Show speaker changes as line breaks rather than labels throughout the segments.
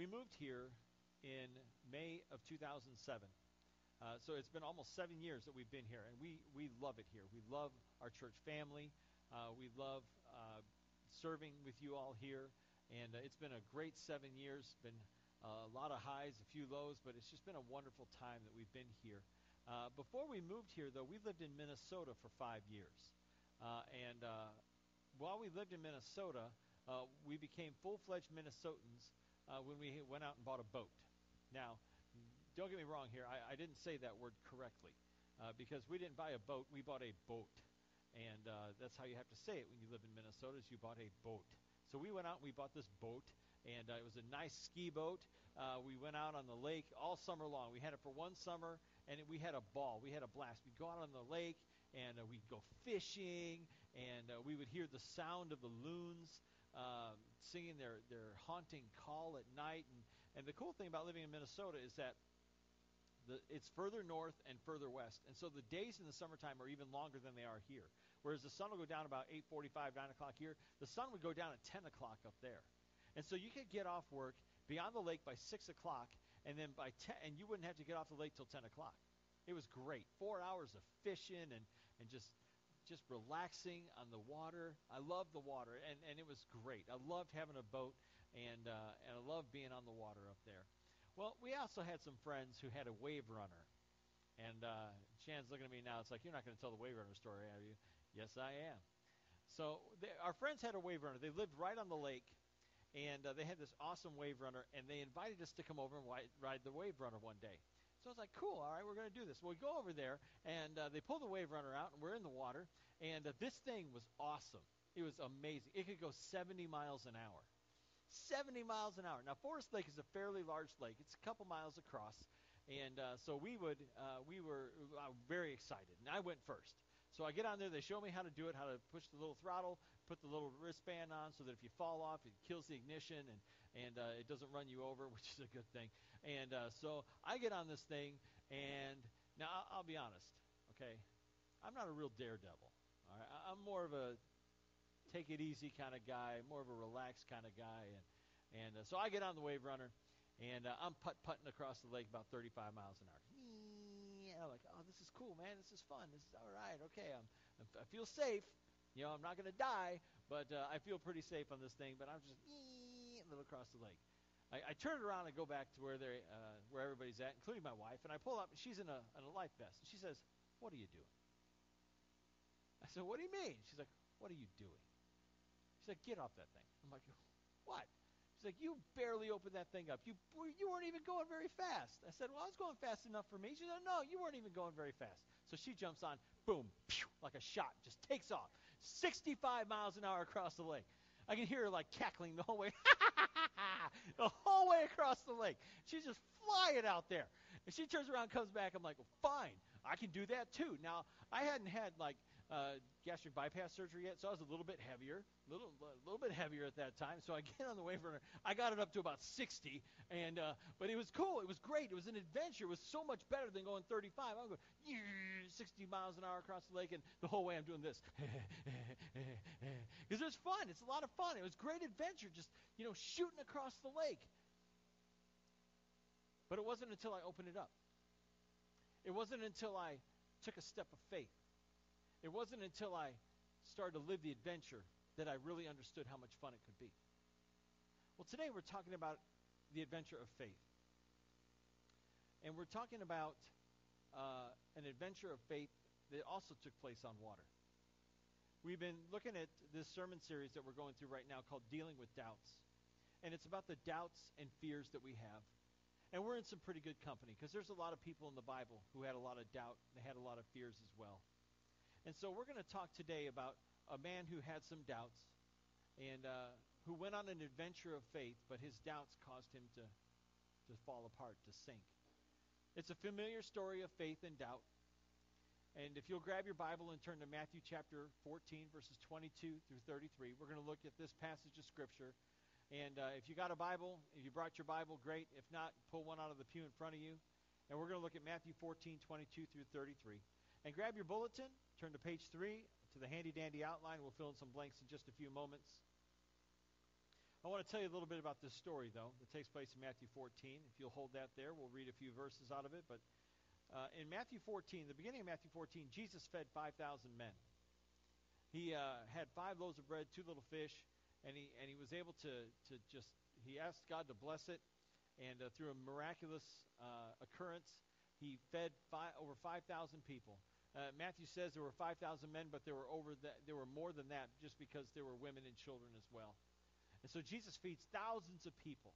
we moved here in May of 2007. Uh, so it's been almost seven years that we've been here, and we, we love it here. We love our church family. Uh, we love uh, serving with you all here, and uh, it's been a great seven years. Been uh, a lot of highs, a few lows, but it's just been a wonderful time that we've been here. Uh, before we moved here, though, we lived in Minnesota for five years, and while we lived in Minnesota, we became full-fledged Minnesotans when we went out and bought a boat. Now don't get me wrong here. I, I didn't say that word correctly uh, because we didn't buy a boat. We bought a boat, and uh, that's how you have to say it when you live in Minnesota. Is you bought a boat. So we went out and we bought this boat, and uh, it was a nice ski boat. Uh, we went out on the lake all summer long. We had it for one summer, and it, we had a ball. We had a blast. We'd go out on the lake, and uh, we'd go fishing, and uh, we would hear the sound of the loons uh, singing their, their haunting call at night. And, and the cool thing about living in Minnesota is that the, it's further north and further west, and so the days in the summertime are even longer than they are here. Whereas the sun will go down about 8:45, 9 o'clock here, the sun would go down at 10 o'clock up there, and so you could get off work, be on the lake by 6 o'clock, and then by 10, and you wouldn't have to get off the lake till 10 o'clock. It was great, four hours of fishing and and just just relaxing on the water. I loved the water, and and it was great. I loved having a boat, and uh, and I loved being on the water up there. Well, we also had some friends who had a wave runner. And uh, looking at me now. It's like, you're not going to tell the wave runner story, are you? Yes, I am. So they, our friends had a wave runner. They lived right on the lake, and uh, they had this awesome wave runner, and they invited us to come over and ride the wave runner one day. So I was like, cool, all right, we're going to do this. Well, we go over there, and uh, they pull the wave runner out, and we're in the water, and uh, this thing was awesome. It was amazing. It could go 70 miles an hour. 70 miles an hour. Now, Forest Lake is a fairly large lake. It's a couple miles across, and uh, so we would uh, we were uh, very excited. And I went first. So I get on there. They show me how to do it, how to push the little throttle, put the little wristband on, so that if you fall off, it kills the ignition and and uh, it doesn't run you over, which is a good thing. And uh, so I get on this thing, and now I'll, I'll be honest, okay, I'm not a real daredevil. All right, I'm more of a take it easy kind of guy, more of a relaxed kind of guy. And and uh, so I get on the wave runner, and uh, I'm putt putting across the lake about 35 miles an hour. And I'm like, oh, this is cool, man. This is fun. This is all right. Okay, I'm, I feel safe. You know, I'm not going to die, but uh, I feel pretty safe on this thing. But I'm just a across the lake. I, I turn around and go back to where they uh, where everybody's at, including my wife, and I pull up. And she's in a, in a life vest, and she says, "What are you doing?" I said, "What do you mean?" She's like, "What are you doing?" She's like, get off that thing. I'm like, what? She's like, you barely opened that thing up. You you weren't even going very fast. I said, well, I was going fast enough for me. She said, no, you weren't even going very fast. So she jumps on, boom, pew, like a shot, just takes off, 65 miles an hour across the lake. I can hear her like cackling the whole way, the whole way across the lake. She's just flying out there. And she turns around, comes back. I'm like, well, fine, I can do that too. Now I hadn't had like uh, gastric bypass surgery yet, so I was a little bit heavier, a little, little bit heavier at that time. So I get on the wave runner. I got it up to about 60, and uh, but it was cool. It was great. It was an adventure. It was so much better than going 35. I'm going 60 miles an hour across the lake, and the whole way I'm doing this because it was fun. It's a lot of fun. It was great adventure, just you know, shooting across the lake. But it wasn't until I opened it up. It wasn't until I took a step of faith it wasn't until I started to live the adventure that I really understood how much fun it could be. Well, today we're talking about the adventure of faith. And we're talking about uh, an adventure of faith that also took place on water. We've been looking at this sermon series that we're going through right now called Dealing with Doubts. And it's about the doubts and fears that we have. And we're in some pretty good company because there's a lot of people in the Bible who had a lot of doubt. They had a lot of fears as well. And so we're going to talk today about a man who had some doubts and uh, who went on an adventure of faith, but his doubts caused him to, to fall apart, to sink. It's a familiar story of faith and doubt. And if you'll grab your Bible and turn to Matthew chapter 14, verses 22 through 33, we're going to look at this passage of Scripture. And uh, if you got a Bible, if you brought your Bible, great. If not, pull one out of the pew in front of you. And we're going to look at Matthew 14, 22 through 33. And grab your bulletin, turn to page 3 to the handy dandy outline. We'll fill in some blanks in just a few moments. I want to tell you a little bit about this story, though, that takes place in Matthew 14. If you'll hold that there, we'll read a few verses out of it. But uh, in Matthew 14, the beginning of Matthew 14, Jesus fed 5,000 men. He uh, had five loaves of bread, two little fish, and he and he was able to to just he asked God to bless it, and uh, through a miraculous uh, occurrence, he fed five, over 5,000 people. Uh, Matthew says there were 5,000 men, but there were over that, there were more than that, just because there were women and children as well. And so Jesus feeds thousands of people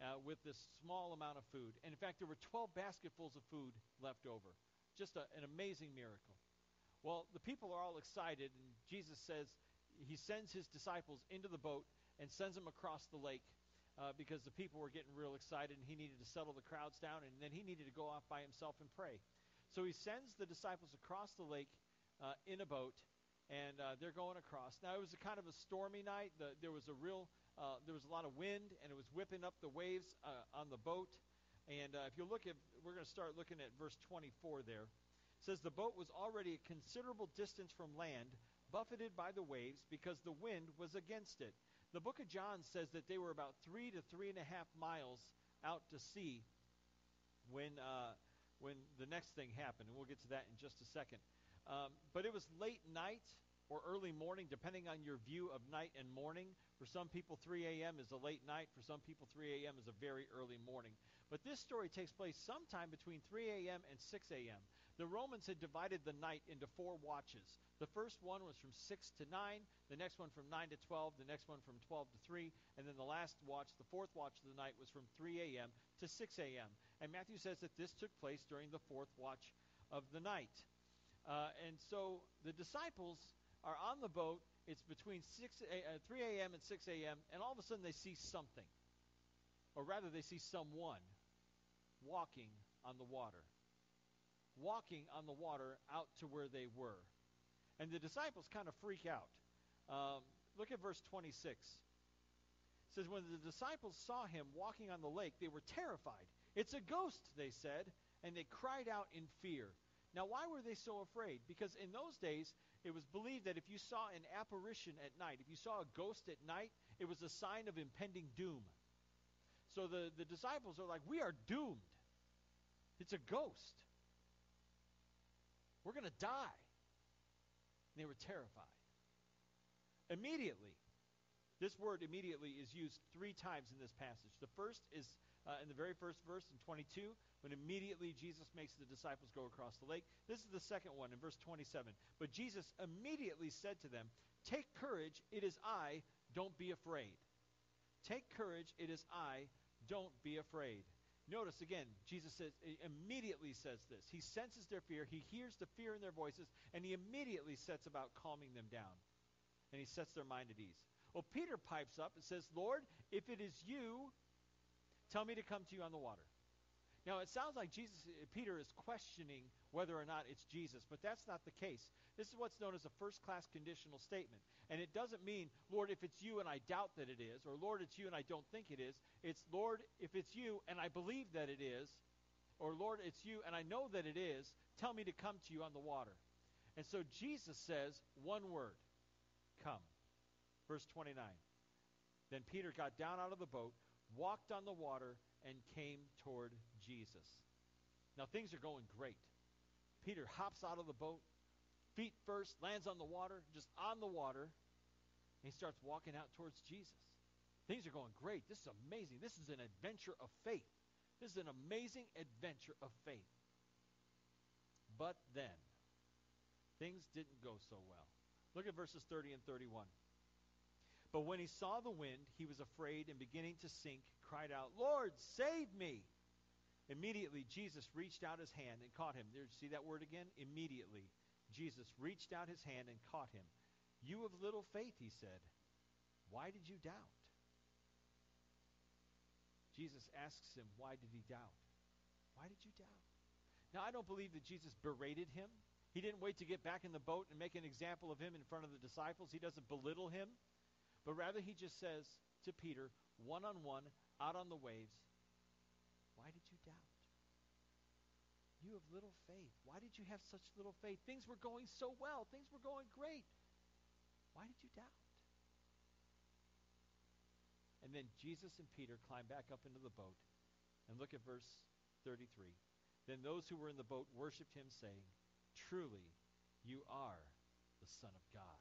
uh, with this small amount of food. And in fact, there were 12 basketfuls of food left over. Just a, an amazing miracle. Well, the people are all excited, and Jesus says he sends his disciples into the boat and sends them across the lake uh, because the people were getting real excited, and he needed to settle the crowds down, and then he needed to go off by himself and pray. So he sends the disciples across the lake uh, in a boat, and uh, they're going across. Now it was a kind of a stormy night. The, there was a real, uh, there was a lot of wind, and it was whipping up the waves uh, on the boat. And uh, if you look at, we're going to start looking at verse 24 there. It says the boat was already a considerable distance from land, buffeted by the waves, because the wind was against it. The book of John says that they were about three to three and a half miles out to sea when uh, when the next thing happened, and we'll get to that in just a second. Um, but it was late night or early morning, depending on your view of night and morning. For some people, 3 a.m. is a late night. For some people, 3 a.m. is a very early morning. But this story takes place sometime between 3 a.m. and 6 a.m. The Romans had divided the night into four watches. The first one was from 6 to 9, the next one from 9 to 12, the next one from 12 to 3, and then the last watch, the fourth watch of the night, was from 3 a.m. to 6 a.m. And Matthew says that this took place during the fourth watch of the night. Uh, and so the disciples are on the boat. It's between 6 a, uh, 3 a.m. and 6 a.m., and all of a sudden they see something. Or rather, they see someone walking on the water. Walking on the water out to where they were. And the disciples kind of freak out. Um, look at verse 26. It says, When the disciples saw him walking on the lake, they were terrified. It's a ghost, they said, and they cried out in fear. Now, why were they so afraid? Because in those days, it was believed that if you saw an apparition at night, if you saw a ghost at night, it was a sign of impending doom. So the, the disciples are like, We are doomed. It's a ghost. We're going to die. And they were terrified. Immediately, this word immediately is used three times in this passage. The first is uh, in the very first verse in 22, when immediately Jesus makes the disciples go across the lake. This is the second one in verse 27. But Jesus immediately said to them, Take courage, it is I, don't be afraid. Take courage, it is I, don't be afraid. Notice again, Jesus says immediately says this. He senses their fear, he hears the fear in their voices, and he immediately sets about calming them down. And he sets their mind at ease. Well, Peter pipes up and says, Lord, if it is you, Tell me to come to you on the water. Now, it sounds like Jesus, eh, Peter is questioning whether or not it's Jesus, but that's not the case. This is what's known as a first class conditional statement. And it doesn't mean, Lord, if it's you and I doubt that it is, or Lord, it's you and I don't think it is. It's, Lord, if it's you and I believe that it is, or Lord, it's you and I know that it is, tell me to come to you on the water. And so Jesus says one word come. Verse 29. Then Peter got down out of the boat walked on the water, and came toward Jesus. Now things are going great. Peter hops out of the boat, feet first, lands on the water, just on the water, and he starts walking out towards Jesus. Things are going great. This is amazing. This is an adventure of faith. This is an amazing adventure of faith. But then, things didn't go so well. Look at verses 30 and 31. But when he saw the wind, he was afraid and beginning to sink, cried out, Lord, save me! Immediately, Jesus reached out his hand and caught him. There, see that word again? Immediately. Jesus reached out his hand and caught him. You of little faith, he said, why did you doubt? Jesus asks him, why did he doubt? Why did you doubt? Now, I don't believe that Jesus berated him. He didn't wait to get back in the boat and make an example of him in front of the disciples. He doesn't belittle him. But rather, he just says to Peter, one on one, out on the waves, Why did you doubt? You have little faith. Why did you have such little faith? Things were going so well, things were going great. Why did you doubt? And then Jesus and Peter climb back up into the boat. And look at verse 33. Then those who were in the boat worshipped him, saying, Truly, you are the Son of God.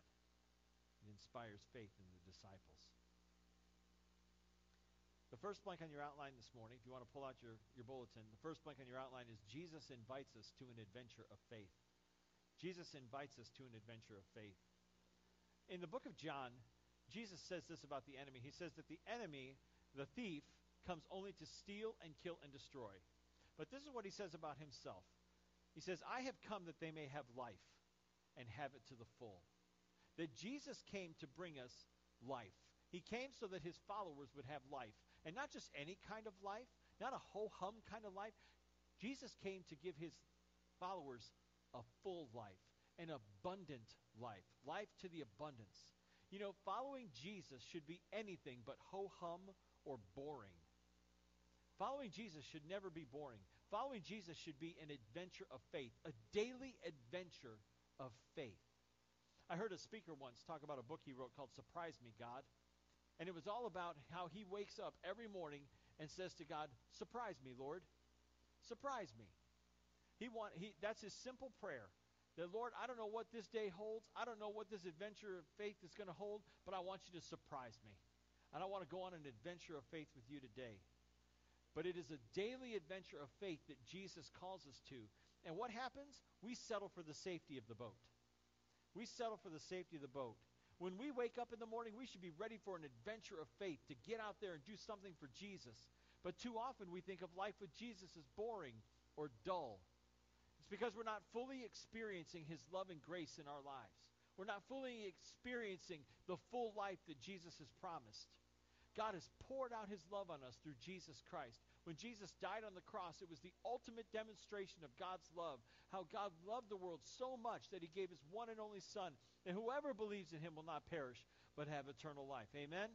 Inspires faith in the disciples. The first blank on your outline this morning, if you want to pull out your, your bulletin, the first blank on your outline is Jesus invites us to an adventure of faith. Jesus invites us to an adventure of faith. In the book of John, Jesus says this about the enemy. He says that the enemy, the thief, comes only to steal and kill and destroy. But this is what he says about himself. He says, I have come that they may have life and have it to the full. That Jesus came to bring us life. He came so that his followers would have life. And not just any kind of life, not a ho hum kind of life. Jesus came to give his followers a full life, an abundant life, life to the abundance. You know, following Jesus should be anything but ho hum or boring. Following Jesus should never be boring. Following Jesus should be an adventure of faith, a daily adventure of faith. I heard a speaker once talk about a book he wrote called Surprise Me, God. And it was all about how he wakes up every morning and says to God, Surprise me, Lord. Surprise me. He want he that's his simple prayer. That Lord, I don't know what this day holds. I don't know what this adventure of faith is going to hold, but I want you to surprise me. And I want to go on an adventure of faith with you today. But it is a daily adventure of faith that Jesus calls us to. And what happens? We settle for the safety of the boat. We settle for the safety of the boat. When we wake up in the morning, we should be ready for an adventure of faith to get out there and do something for Jesus. But too often we think of life with Jesus as boring or dull. It's because we're not fully experiencing his love and grace in our lives. We're not fully experiencing the full life that Jesus has promised. God has poured out his love on us through Jesus Christ. When Jesus died on the cross, it was the ultimate demonstration of God's love. How God loved the world so much that he gave his one and only Son, and whoever believes in him will not perish, but have eternal life. Amen?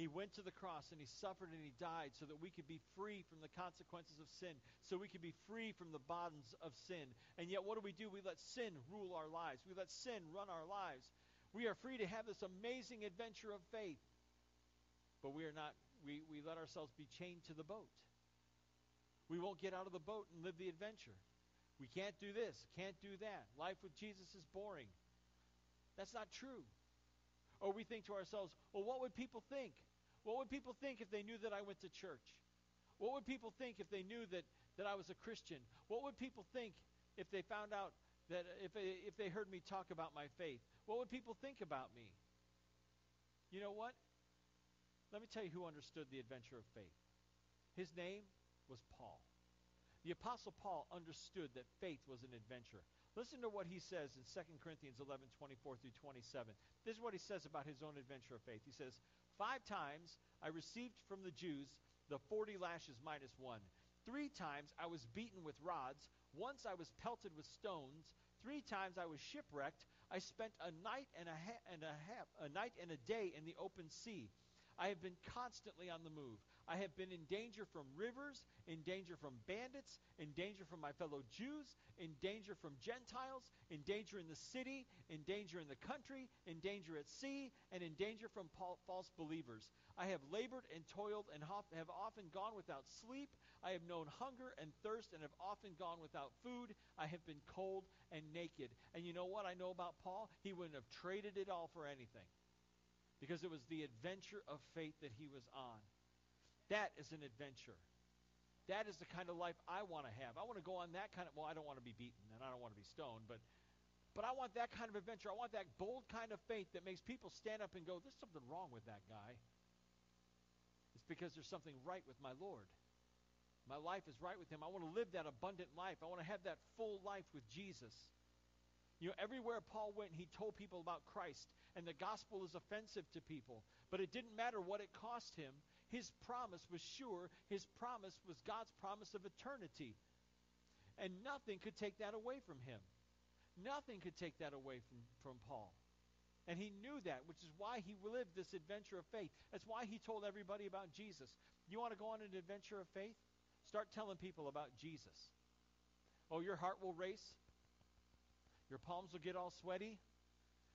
He went to the cross and he suffered and he died so that we could be free from the consequences of sin, so we could be free from the bonds of sin. And yet, what do we do? We let sin rule our lives, we let sin run our lives. We are free to have this amazing adventure of faith. But we are not, we, we let ourselves be chained to the boat. We won't get out of the boat and live the adventure. We can't do this, can't do that. Life with Jesus is boring. That's not true. Or we think to ourselves, well, what would people think? What would people think if they knew that I went to church? What would people think if they knew that, that I was a Christian? What would people think if they found out that if if they heard me talk about my faith? What would people think about me? You know what? Let me tell you who understood the adventure of faith. His name was Paul. The Apostle Paul understood that faith was an adventure. Listen to what he says in 2 Corinthians 11 24 through 27. This is what he says about his own adventure of faith. He says, Five times I received from the Jews the 40 lashes minus one. Three times I was beaten with rods. Once I was pelted with stones. Three times I was shipwrecked. I spent a night and a, ha- and a half, a night and a day in the open sea. I have been constantly on the move. I have been in danger from rivers, in danger from bandits, in danger from my fellow Jews, in danger from Gentiles, in danger in the city, in danger in the country, in danger at sea, and in danger from false believers. I have labored and toiled and have often gone without sleep. I have known hunger and thirst and have often gone without food. I have been cold and naked. And you know what I know about Paul? He wouldn't have traded it all for anything because it was the adventure of faith that he was on. That is an adventure. That is the kind of life I want to have. I want to go on that kind of well, I don't want to be beaten and I don't want to be stoned, but but I want that kind of adventure. I want that bold kind of faith that makes people stand up and go, There's something wrong with that guy. It's because there's something right with my Lord. My life is right with him. I want to live that abundant life. I want to have that full life with Jesus. You know, everywhere Paul went, he told people about Christ, and the gospel is offensive to people. But it didn't matter what it cost him. His promise was sure. His promise was God's promise of eternity. And nothing could take that away from him. Nothing could take that away from, from Paul. And he knew that, which is why he lived this adventure of faith. That's why he told everybody about Jesus. You want to go on an adventure of faith? Start telling people about Jesus. Oh, your heart will race. Your palms will get all sweaty.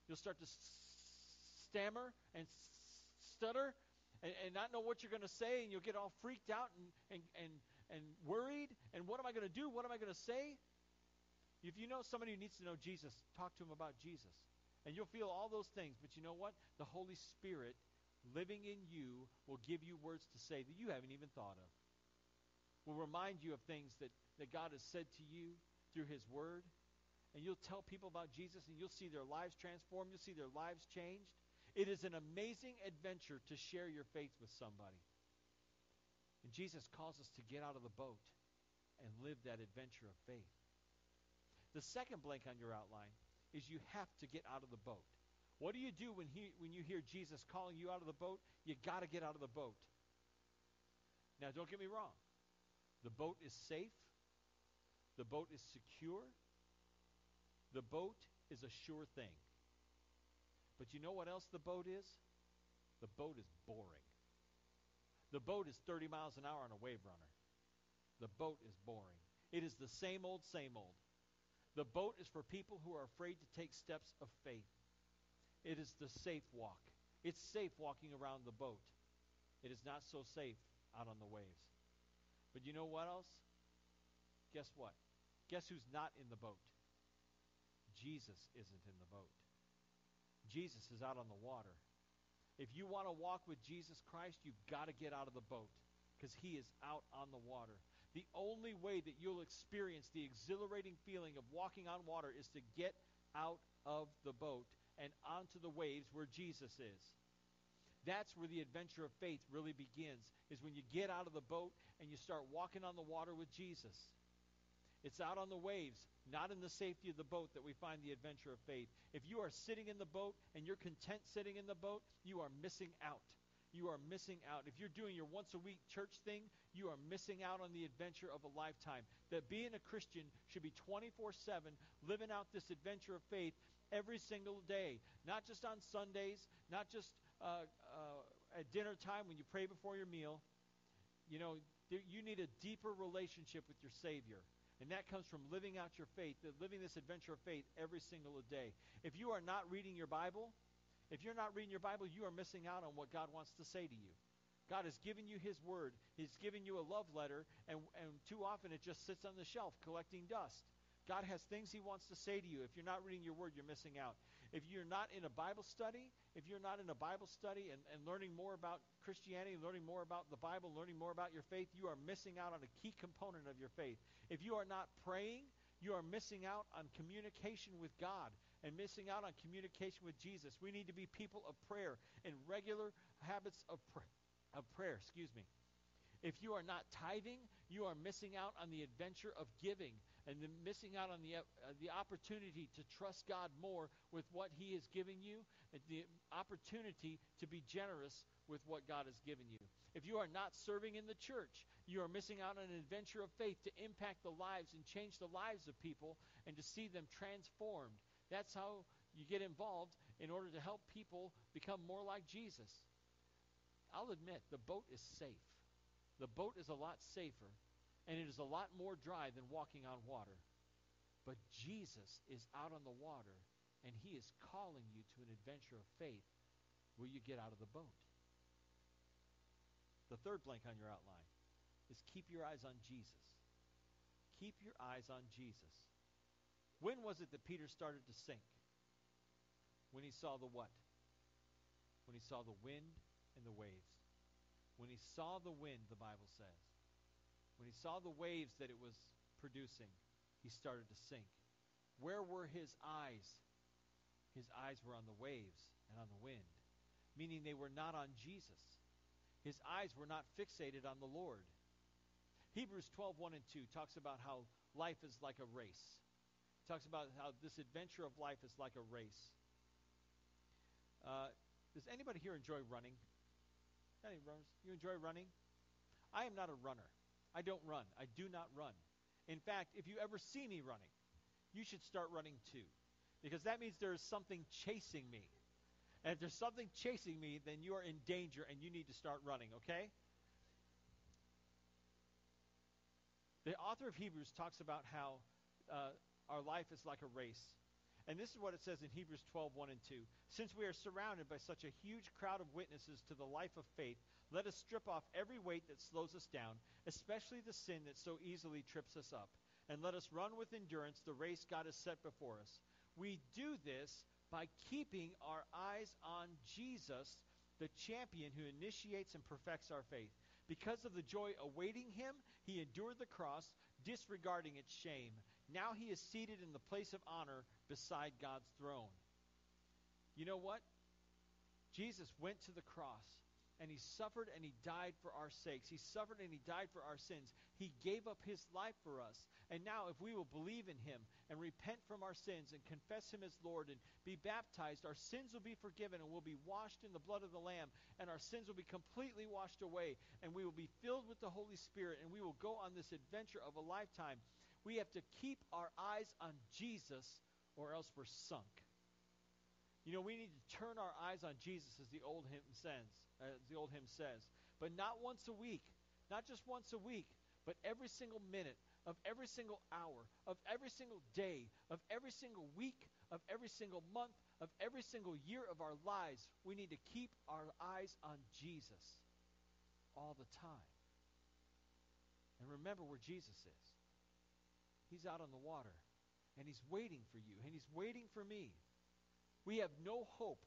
You'll start to stammer and stutter and, and not know what you're going to say, and you'll get all freaked out and, and, and, and worried. And what am I going to do? What am I going to say? If you know somebody who needs to know Jesus, talk to them about Jesus. And you'll feel all those things. But you know what? The Holy Spirit living in you will give you words to say that you haven't even thought of. Will remind you of things that, that God has said to you through His Word. And you'll tell people about Jesus and you'll see their lives transformed. You'll see their lives changed. It is an amazing adventure to share your faith with somebody. And Jesus calls us to get out of the boat and live that adventure of faith. The second blank on your outline is you have to get out of the boat. What do you do when, he, when you hear Jesus calling you out of the boat? You got to get out of the boat. Now, don't get me wrong. The boat is safe. The boat is secure. The boat is a sure thing. But you know what else the boat is? The boat is boring. The boat is 30 miles an hour on a wave runner. The boat is boring. It is the same old, same old. The boat is for people who are afraid to take steps of faith. It is the safe walk. It's safe walking around the boat. It is not so safe out on the waves. But you know what else? Guess what? Guess who's not in the boat? Jesus isn't in the boat. Jesus is out on the water. If you want to walk with Jesus Christ, you've got to get out of the boat because he is out on the water. The only way that you'll experience the exhilarating feeling of walking on water is to get out of the boat and onto the waves where Jesus is. That's where the adventure of faith really begins, is when you get out of the boat and you start walking on the water with Jesus. It's out on the waves, not in the safety of the boat, that we find the adventure of faith. If you are sitting in the boat and you're content sitting in the boat, you are missing out. You are missing out. If you're doing your once a week church thing, you are missing out on the adventure of a lifetime. That being a Christian should be 24 7, living out this adventure of faith every single day. Not just on Sundays, not just uh, uh, at dinner time when you pray before your meal. You know, you need a deeper relationship with your Savior. And that comes from living out your faith, living this adventure of faith every single day. If you are not reading your Bible, if you're not reading your Bible, you are missing out on what God wants to say to you. God has given you His Word. He's given you a love letter, and, and too often it just sits on the shelf collecting dust. God has things He wants to say to you. If you're not reading your Word, you're missing out. If you're not in a Bible study, if you're not in a Bible study and, and learning more about Christianity, learning more about the Bible, learning more about your faith, you are missing out on a key component of your faith. If you are not praying, you are missing out on communication with God and missing out on communication with Jesus. We need to be people of prayer and regular habits of, pr- of prayer. Excuse me. If you are not tithing, you are missing out on the adventure of giving and then missing out on the, uh, the opportunity to trust God more with what He is giving you, the opportunity to be generous with what God has given you. If you are not serving in the church, you are missing out on an adventure of faith to impact the lives and change the lives of people and to see them transformed. That's how you get involved in order to help people become more like Jesus. I'll admit, the boat is safe. The boat is a lot safer and it is a lot more dry than walking on water. But Jesus is out on the water, and he is calling you to an adventure of faith where you get out of the boat. The third blank on your outline is keep your eyes on Jesus. Keep your eyes on Jesus. When was it that Peter started to sink? When he saw the what? When he saw the wind and the waves. When he saw the wind, the Bible says. When he saw the waves that it was producing, he started to sink. Where were his eyes? His eyes were on the waves and on the wind, meaning they were not on Jesus. His eyes were not fixated on the Lord. Hebrews 12, 1 and 2 talks about how life is like a race. It talks about how this adventure of life is like a race. Uh, does anybody here enjoy running? Any runners? You enjoy running? I am not a runner. I don't run. I do not run. In fact, if you ever see me running, you should start running too. Because that means there is something chasing me. And if there's something chasing me, then you are in danger and you need to start running, okay? The author of Hebrews talks about how uh, our life is like a race. And this is what it says in Hebrews 12, 1 and 2. Since we are surrounded by such a huge crowd of witnesses to the life of faith, let us strip off every weight that slows us down, especially the sin that so easily trips us up. And let us run with endurance the race God has set before us. We do this by keeping our eyes on Jesus, the champion who initiates and perfects our faith. Because of the joy awaiting him, he endured the cross, disregarding its shame. Now he is seated in the place of honor beside God's throne. You know what? Jesus went to the cross and he suffered and he died for our sakes. He suffered and he died for our sins. He gave up his life for us. And now, if we will believe in him and repent from our sins and confess him as Lord and be baptized, our sins will be forgiven and we'll be washed in the blood of the Lamb, and our sins will be completely washed away, and we will be filled with the Holy Spirit, and we will go on this adventure of a lifetime. We have to keep our eyes on Jesus, or else we're sunk. You know, we need to turn our eyes on Jesus, as the old hymn says. As the old hymn says, but not once a week, not just once a week, but every single minute of every single hour, of every single day, of every single week, of every single month, of every single year of our lives. We need to keep our eyes on Jesus all the time. And remember where Jesus is. He's out on the water, and He's waiting for you, and He's waiting for me. We have no hope.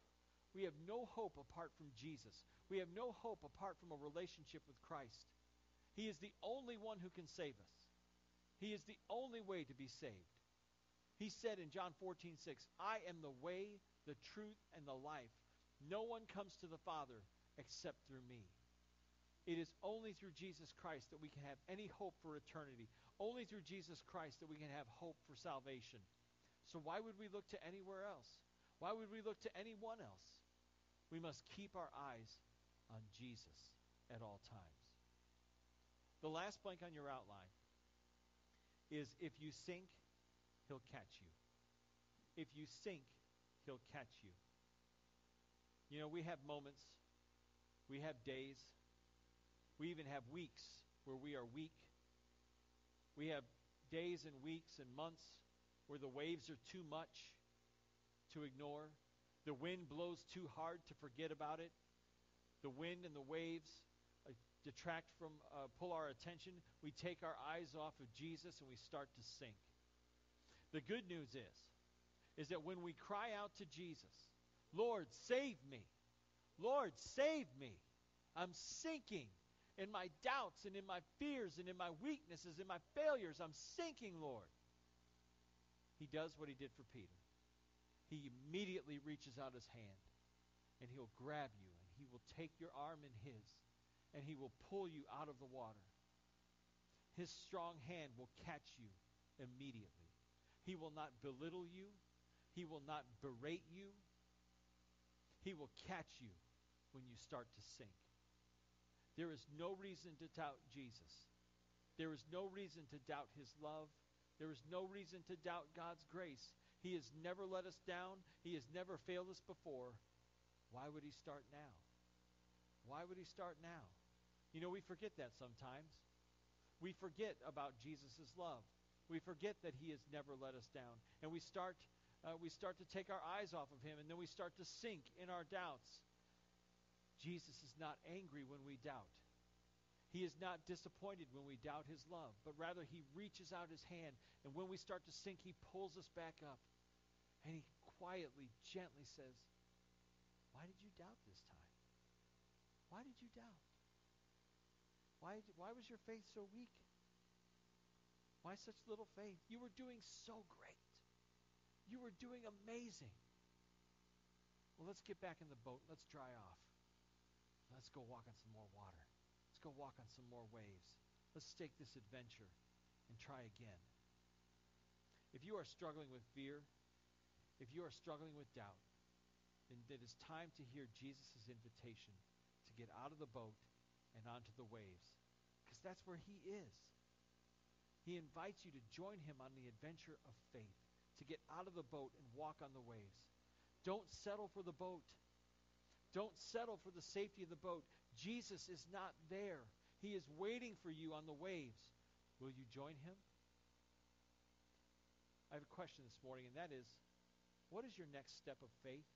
We have no hope apart from Jesus. We have no hope apart from a relationship with Christ. He is the only one who can save us. He is the only way to be saved. He said in John 14, 6, I am the way, the truth, and the life. No one comes to the Father except through me. It is only through Jesus Christ that we can have any hope for eternity. Only through Jesus Christ that we can have hope for salvation. So why would we look to anywhere else? Why would we look to anyone else? We must keep our eyes on Jesus at all times. The last blank on your outline is if you sink, he'll catch you. If you sink, he'll catch you. You know, we have moments, we have days, we even have weeks where we are weak. We have days and weeks and months where the waves are too much to ignore. The wind blows too hard to forget about it. The wind and the waves uh, detract from, uh, pull our attention. We take our eyes off of Jesus and we start to sink. The good news is, is that when we cry out to Jesus, Lord, save me. Lord, save me. I'm sinking in my doubts and in my fears and in my weaknesses and my failures. I'm sinking, Lord. He does what he did for Peter he immediately reaches out his hand and he'll grab you and he will take your arm in his and he will pull you out of the water. His strong hand will catch you immediately. He will not belittle you. He will not berate you. He will catch you when you start to sink. There is no reason to doubt Jesus. There is no reason to doubt his love. There is no reason to doubt God's grace. He has never let us down. He has never failed us before. Why would he start now? Why would he start now? You know, we forget that sometimes. We forget about Jesus' love. We forget that he has never let us down. And we start, uh, we start to take our eyes off of him, and then we start to sink in our doubts. Jesus is not angry when we doubt. He is not disappointed when we doubt his love, but rather he reaches out his hand, and when we start to sink, he pulls us back up. And he quietly, gently says, Why did you doubt this time? Why did you doubt? Why, why was your faith so weak? Why such little faith? You were doing so great. You were doing amazing. Well, let's get back in the boat. Let's dry off. Let's go walk on some more water. Let's go walk on some more waves. Let's take this adventure and try again. If you are struggling with fear, if you are struggling with doubt, then it is time to hear Jesus' invitation to get out of the boat and onto the waves. Because that's where he is. He invites you to join him on the adventure of faith, to get out of the boat and walk on the waves. Don't settle for the boat. Don't settle for the safety of the boat. Jesus is not there. He is waiting for you on the waves. Will you join him? I have a question this morning, and that is What is your next step of faith?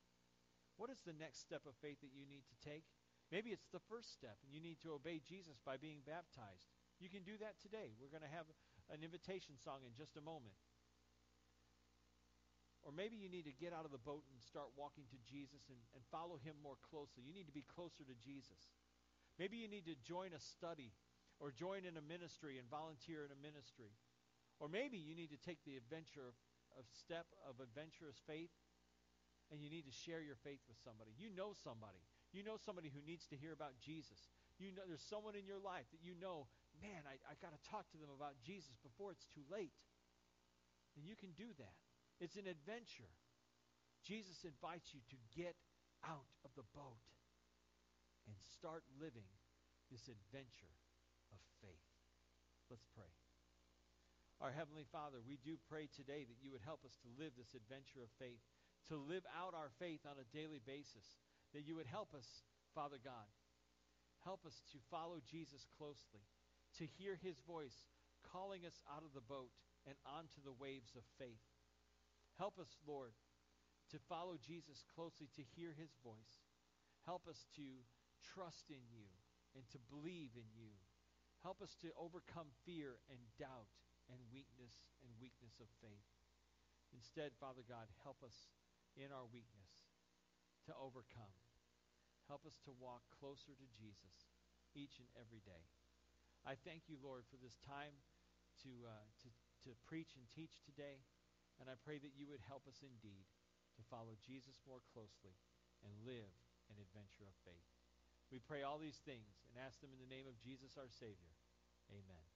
What is the next step of faith that you need to take? Maybe it's the first step, and you need to obey Jesus by being baptized. You can do that today. We're going to have an invitation song in just a moment. Or maybe you need to get out of the boat and start walking to Jesus and, and follow him more closely. You need to be closer to Jesus. Maybe you need to join a study or join in a ministry and volunteer in a ministry. Or maybe you need to take the adventure of, step of adventurous faith and you need to share your faith with somebody. You know somebody. You know somebody who needs to hear about Jesus. You know there's someone in your life that you know, man, I, I got to talk to them about Jesus before it's too late. And you can do that. It's an adventure. Jesus invites you to get out of the boat and start living this adventure of faith. Let's pray. Our Heavenly Father, we do pray today that you would help us to live this adventure of faith, to live out our faith on a daily basis, that you would help us, Father God. Help us to follow Jesus closely, to hear his voice calling us out of the boat and onto the waves of faith. Help us, Lord, to follow Jesus closely, to hear his voice. Help us to trust in you and to believe in you. Help us to overcome fear and doubt and weakness and weakness of faith. Instead, Father God, help us in our weakness to overcome. Help us to walk closer to Jesus each and every day. I thank you, Lord, for this time to, uh, to, to preach and teach today. And I pray that you would help us indeed to follow Jesus more closely and live an adventure of faith. We pray all these things and ask them in the name of Jesus our Savior. Amen.